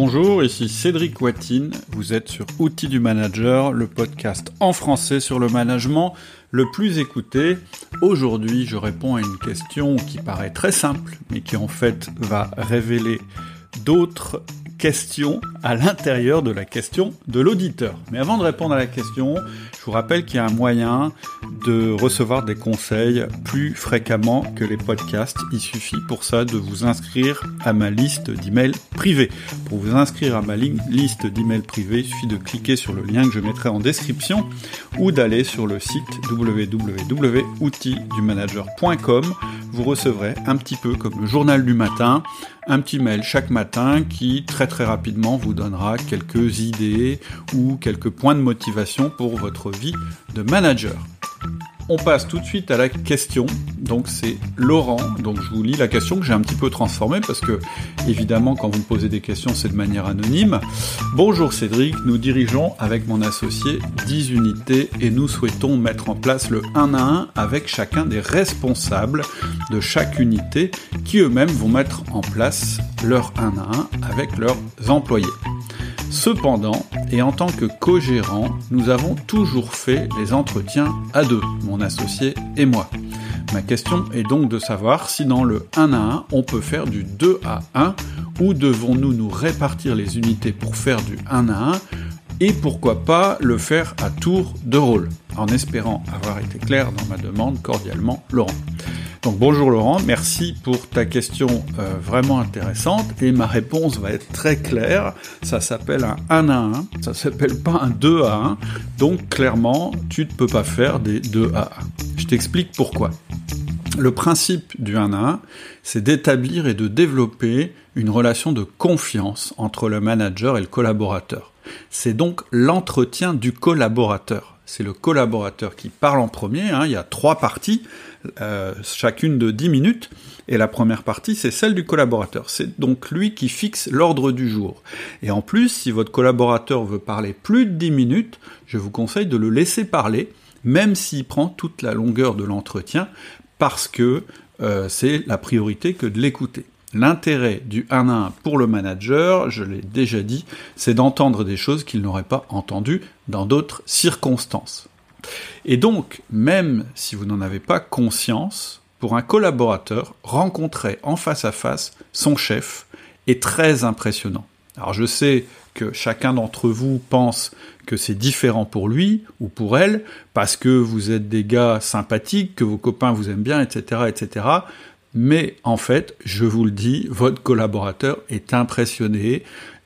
Bonjour, ici Cédric Watine. Vous êtes sur Outils du Manager, le podcast en français sur le management le plus écouté. Aujourd'hui, je réponds à une question qui paraît très simple, mais qui en fait va révéler d'autres question à l'intérieur de la question de l'auditeur. Mais avant de répondre à la question, je vous rappelle qu'il y a un moyen de recevoir des conseils plus fréquemment que les podcasts. Il suffit pour ça de vous inscrire à ma liste d'emails privés. Pour vous inscrire à ma liste d'emails privés, il suffit de cliquer sur le lien que je mettrai en description ou d'aller sur le site www.outildumanager.com. Vous recevrez un petit peu comme le journal du matin un petit mail chaque matin qui très très rapidement vous donnera quelques idées ou quelques points de motivation pour votre vie de manager. On passe tout de suite à la question. Donc c'est Laurent. Donc je vous lis la question que j'ai un petit peu transformée parce que évidemment quand vous me posez des questions c'est de manière anonyme. Bonjour Cédric, nous dirigeons avec mon associé 10 unités et nous souhaitons mettre en place le 1 à 1 avec chacun des responsables de chaque unité qui eux-mêmes vont mettre en place leur 1 à 1 avec leurs employés. Cependant, et en tant que co-gérant, nous avons toujours fait les entretiens à deux, mon associé et moi. Ma question est donc de savoir si dans le 1 à 1, on peut faire du 2 à 1 ou devons-nous nous répartir les unités pour faire du 1 à 1 et pourquoi pas le faire à tour de rôle, en espérant avoir été clair dans ma demande cordialement Laurent. Donc bonjour Laurent, merci pour ta question euh, vraiment intéressante et ma réponse va être très claire. Ça s'appelle un 1 à 1, ça s'appelle pas un 2 à 1. Donc clairement, tu ne peux pas faire des 2 à 1. Je t'explique pourquoi. Le principe du 1 à 1, c'est d'établir et de développer une relation de confiance entre le manager et le collaborateur. C'est donc l'entretien du collaborateur. C'est le collaborateur qui parle en premier. Hein. Il y a trois parties. Euh, chacune de 10 minutes, et la première partie, c'est celle du collaborateur. C'est donc lui qui fixe l'ordre du jour. Et en plus, si votre collaborateur veut parler plus de 10 minutes, je vous conseille de le laisser parler, même s'il prend toute la longueur de l'entretien, parce que euh, c'est la priorité que de l'écouter. L'intérêt du 1 à 1 pour le manager, je l'ai déjà dit, c'est d'entendre des choses qu'il n'aurait pas entendues dans d'autres circonstances. Et donc, même si vous n'en avez pas conscience, pour un collaborateur, rencontrer en face à face son chef est très impressionnant. Alors je sais que chacun d'entre vous pense que c'est différent pour lui ou pour elle, parce que vous êtes des gars sympathiques, que vos copains vous aiment bien, etc., etc. Mais en fait, je vous le dis, votre collaborateur est impressionné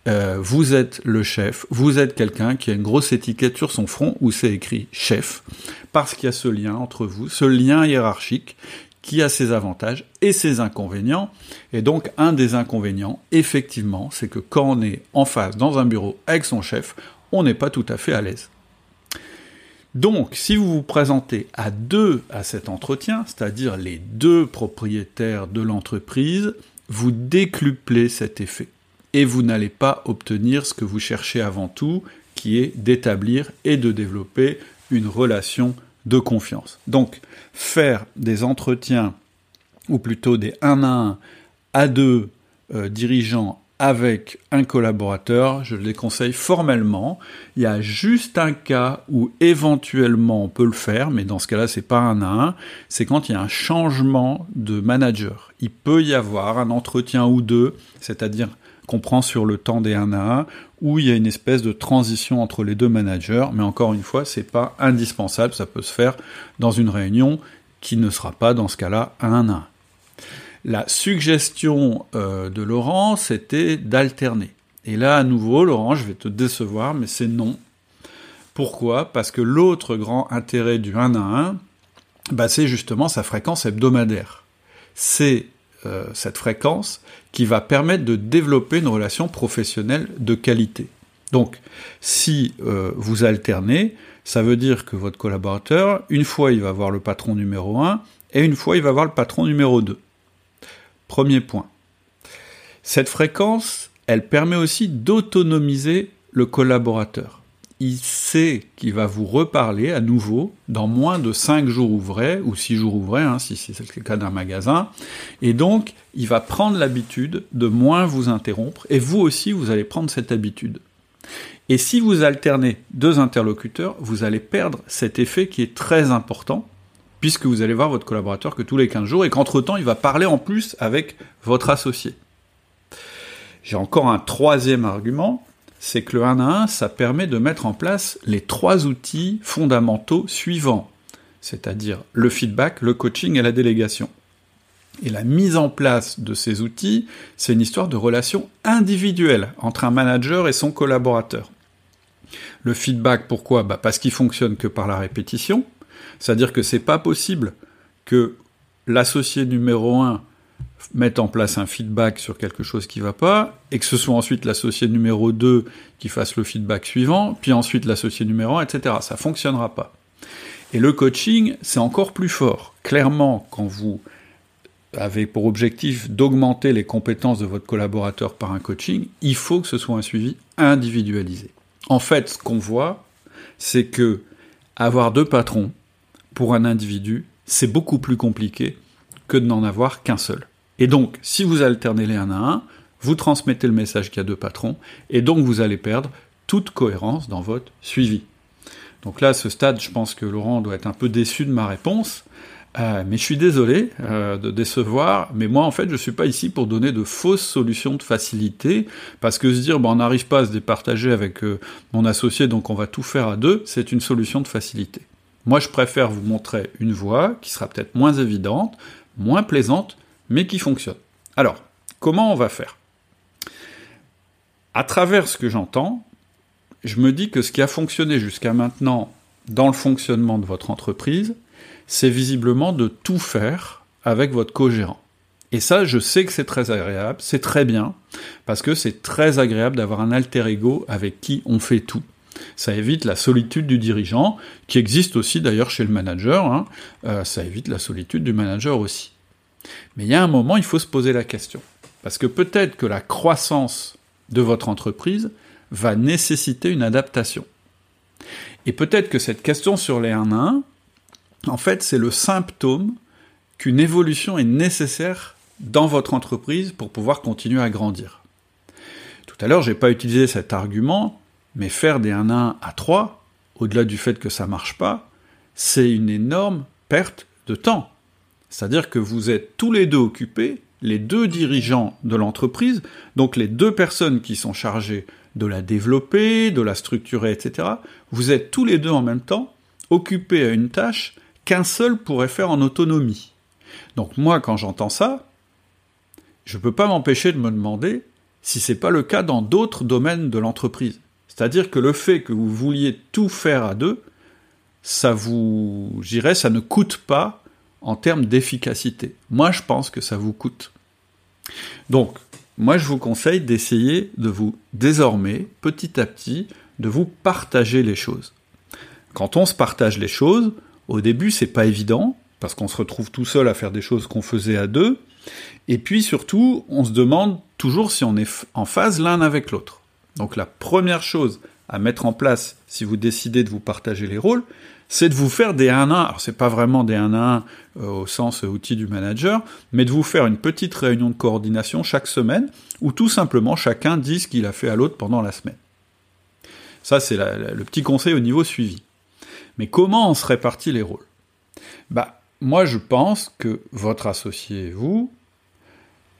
euh, vous êtes le chef, vous êtes quelqu'un qui a une grosse étiquette sur son front où c'est écrit chef, parce qu'il y a ce lien entre vous, ce lien hiérarchique qui a ses avantages et ses inconvénients. Et donc un des inconvénients, effectivement, c'est que quand on est en face dans un bureau avec son chef, on n'est pas tout à fait à l'aise. Donc, si vous vous présentez à deux à cet entretien, c'est-à-dire les deux propriétaires de l'entreprise, vous décuplez cet effet et vous n'allez pas obtenir ce que vous cherchez avant tout, qui est d'établir et de développer une relation de confiance. Donc, faire des entretiens, ou plutôt des 1 à 1 à deux euh, dirigeants avec un collaborateur, je les conseille formellement. Il y a juste un cas où éventuellement on peut le faire, mais dans ce cas-là, c'est pas un à un, c'est quand il y a un changement de manager. Il peut y avoir un entretien ou deux, c'est-à-dire qu'on prend sur le temps des 1 à 1, où il y a une espèce de transition entre les deux managers, mais encore une fois, c'est pas indispensable, ça peut se faire dans une réunion qui ne sera pas dans ce cas-là 1 à 1. La suggestion euh, de Laurent, c'était d'alterner. Et là, à nouveau, Laurent, je vais te décevoir, mais c'est non. Pourquoi? Parce que l'autre grand intérêt du 1 à 1, bah, c'est justement sa fréquence hebdomadaire. C'est euh, cette fréquence qui va permettre de développer une relation professionnelle de qualité. Donc, si euh, vous alternez, ça veut dire que votre collaborateur, une fois il va voir le patron numéro 1 et une fois il va voir le patron numéro 2. Premier point. Cette fréquence, elle permet aussi d'autonomiser le collaborateur. il sait qu'il va vous reparler à nouveau dans moins de 5 jours ouvrés, ou 6 jours ouvrés, hein, si c'est le cas d'un magasin. Et donc, il va prendre l'habitude de moins vous interrompre, et vous aussi, vous allez prendre cette habitude. Et si vous alternez deux interlocuteurs, vous allez perdre cet effet qui est très important, puisque vous allez voir votre collaborateur que tous les 15 jours, et qu'entre-temps, il va parler en plus avec votre associé. J'ai encore un troisième argument, c'est que le 1 à 1, ça permet de mettre en place les trois outils fondamentaux suivants, c'est-à-dire le feedback, le coaching et la délégation. Et la mise en place de ces outils, c'est une histoire de relation individuelle entre un manager et son collaborateur. Le feedback, pourquoi? Bah Parce qu'il fonctionne que par la répétition, c'est-à-dire que c'est pas possible que l'associé numéro 1 mettre en place un feedback sur quelque chose qui va pas, et que ce soit ensuite l'associé numéro 2 qui fasse le feedback suivant, puis ensuite l'associé numéro 1, etc. Ça fonctionnera pas. Et le coaching, c'est encore plus fort. Clairement, quand vous avez pour objectif d'augmenter les compétences de votre collaborateur par un coaching, il faut que ce soit un suivi individualisé. En fait, ce qu'on voit, c'est que avoir deux patrons pour un individu, c'est beaucoup plus compliqué que de n'en avoir qu'un seul. Et donc, si vous alternez les un à un, vous transmettez le message qu'il y a deux patrons, et donc vous allez perdre toute cohérence dans votre suivi. Donc là, à ce stade, je pense que Laurent doit être un peu déçu de ma réponse, euh, mais je suis désolé euh, de décevoir, mais moi en fait je suis pas ici pour donner de fausses solutions de facilité, parce que se dire bon on n'arrive pas à se départager avec euh, mon associé donc on va tout faire à deux, c'est une solution de facilité. Moi je préfère vous montrer une voie qui sera peut-être moins évidente, moins plaisante, mais qui fonctionne. Alors, comment on va faire? À travers ce que j'entends, je me dis que ce qui a fonctionné jusqu'à maintenant dans le fonctionnement de votre entreprise, c'est visiblement de tout faire avec votre co-gérant. Et ça, je sais que c'est très agréable, c'est très bien, parce que c'est très agréable d'avoir un alter ego avec qui on fait tout. Ça évite la solitude du dirigeant, qui existe aussi d'ailleurs chez le manager, hein. euh, ça évite la solitude du manager aussi. Mais il y a un moment, il faut se poser la question. Parce que peut-être que la croissance de votre entreprise va nécessiter une adaptation. Et peut-être que cette question sur les 1 à 1, en fait, c'est le symptôme qu'une évolution est nécessaire dans votre entreprise pour pouvoir continuer à grandir. Tout à l'heure, j'ai pas utilisé cet argument, mais faire des 1 à 1 à 3, au-delà du fait que ça marche pas, c'est une énorme perte de temps. C'est-à-dire que vous êtes tous les deux occupés, les deux dirigeants de l'entreprise, donc les deux personnes qui sont chargées de la développer, de la structurer, etc. Vous êtes tous les deux en même temps occupés à une tâche qu'un seul pourrait faire en autonomie. Donc moi, quand j'entends ça, je ne peux pas m'empêcher de me demander si c'est pas le cas dans d'autres domaines de l'entreprise. C'est-à-dire que le fait que vous vouliez tout faire à deux, ça vous, j'irais, ça ne coûte pas en termes d'efficacité. Moi, je pense que ça vous coûte. Donc, moi, je vous conseille d'essayer de vous, désormais, petit à petit, de vous partager les choses. Quand on se partage les choses, au début, c'est pas évident, parce qu'on se retrouve tout seul à faire des choses qu'on faisait à deux, et puis surtout, on se demande toujours si on est en phase l'un avec l'autre. Donc la première chose à mettre en place si vous décidez de vous partager les rôles, c'est de vous faire des 1 à 1. Alors c'est pas vraiment des 1 à 1 euh, au sens outil du manager, mais de vous faire une petite réunion de coordination chaque semaine, où tout simplement chacun dit ce qu'il a fait à l'autre pendant la semaine. Ça c'est le petit conseil au niveau suivi. Mais comment on se répartit les rôles? Bah moi je pense que votre associé et vous,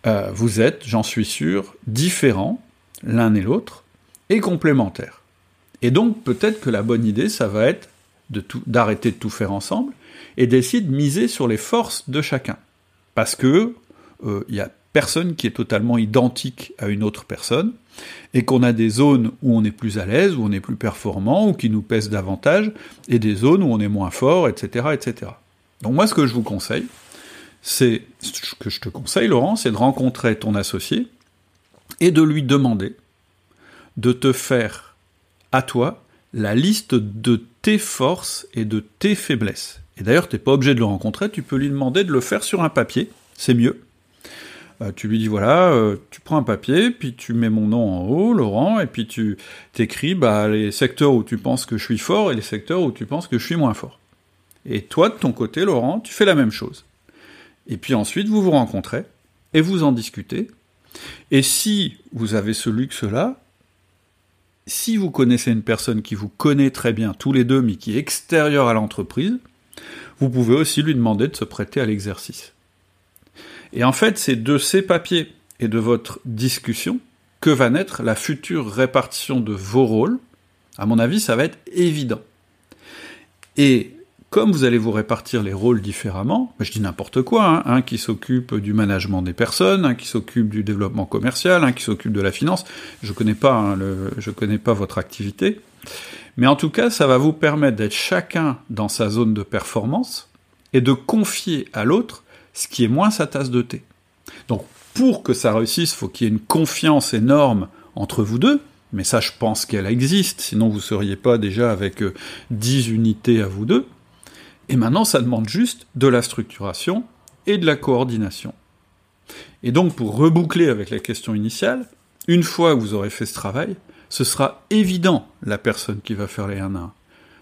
euh, vous êtes, j'en suis sûr, différents l'un et l'autre et complémentaires. Et donc peut-être que la bonne idée, ça va être d'arrêter de, tout faire ensemble et d'essayer de miser sur les forces de chacun. Parce que il euh, y a personne qui est totalement identique à une autre personne, et qu'on a des zones où on est plus à l'aise, où on est plus performant, ou qui nous pèsent davantage, et des zones où on est moins fort, etc., etc. Donc moi, ce que je vous conseille, c'est ce que je te conseille, Laurent, c'est de rencontrer ton associé et de lui demander de te faire à toi la liste de tes forces et de tes faiblesses. Et d'ailleurs, tu n'es pas obligé de le rencontrer, tu peux lui demander de le faire sur un papier, c'est mieux. Bah, tu lui dis voilà, euh, tu prends un papier, puis tu mets mon nom en haut, Laurent, et puis tu t'écris bah, les secteurs où tu penses que je suis fort et les secteurs où tu penses que je suis moins fort. Et toi, de ton côté, Laurent, tu fais la même chose. Et puis ensuite, vous vous rencontrez et vous en discutez. Et si vous avez ce luxe-là, si vous connaissez une personne qui vous connaît très bien tous les deux, mais qui est extérieure à l'entreprise, vous pouvez aussi lui demander de se prêter à l'exercice. Et en fait, c'est de ces papiers et de votre discussion que va naître la future répartition de vos rôles? À mon avis, ça va être évident. Et comme vous allez vous répartir les rôles différemment, je dis n'importe quoi, hein, un qui s'occupe du management des personnes, un qui s'occupe du développement commercial, un qui s'occupe de la finance, je pas, hein, connais pas votre activité, mais en tout cas, ça va vous permettre d'être chacun dans sa zone de performance et de confier à l'autre ce qui est moins sa tasse de thé. Donc, pour que ça réussisse, il faut qu'il y ait une confiance énorme entre vous deux, mais ça, je pense qu'elle existe, sinon vous seriez pas déjà avec 10 euh, unités à vous deux. Et maintenant, ça demande juste de la structuration et de la coordination. Et donc, pour reboucler avec la question initiale, une fois que vous aurez fait ce travail, ce sera évident la personne qui va faire les 1 à 1.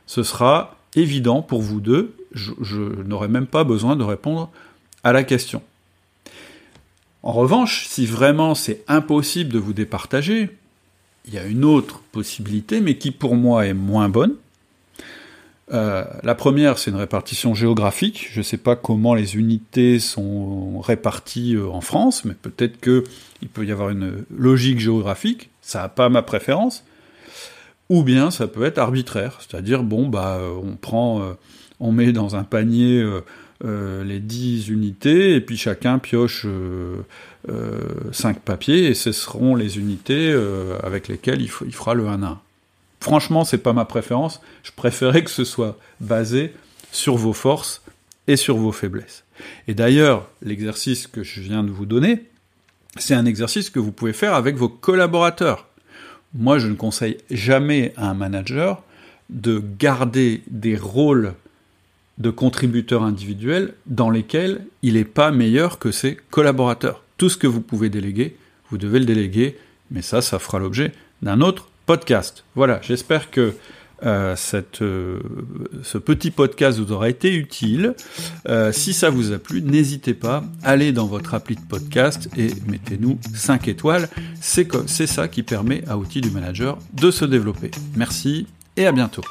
Ce sera évident pour vous deux, je, je n'aurai même pas besoin de répondre à la question. En revanche, si vraiment c'est impossible de vous départager, il y a une autre possibilité, mais qui pour moi est moins bonne, euh, la première, c'est une répartition géographique. Je ne sais pas comment les unités sont réparties euh, en France, mais peut-être qu'il peut y avoir une logique géographique. Ça n'a pas ma préférence. Ou bien ça peut être arbitraire, c'est-à-dire bon bah euh, on prend, on met dans un panier les 10 unités et puis chacun pioche 5 papiers et ce seront les unités avec lesquelles il, fera le 1 1. Franchement, c'est pas ma préférence. Je préférais que ce soit basé sur vos forces et sur vos faiblesses. Et d'ailleurs, l'exercice que je viens de vous donner, c'est un exercice que vous pouvez faire avec vos collaborateurs. Moi, je ne conseille jamais à un manager de garder des rôles de contributeurs individuels dans lesquels il n'est pas meilleur que ses collaborateurs. Tout ce que vous pouvez déléguer, vous devez le déléguer, mais ça, ça fera l'objet d'un autre Voilà, j'espère que euh, euh, ce petit podcast vous aura été utile. Euh, si ça vous a plu, n'hésitez pas, allez dans votre appli de podcast et mettez-nous 5 étoiles. C'est ça qui permet à Outils du Manager de se développer. Merci et à bientôt.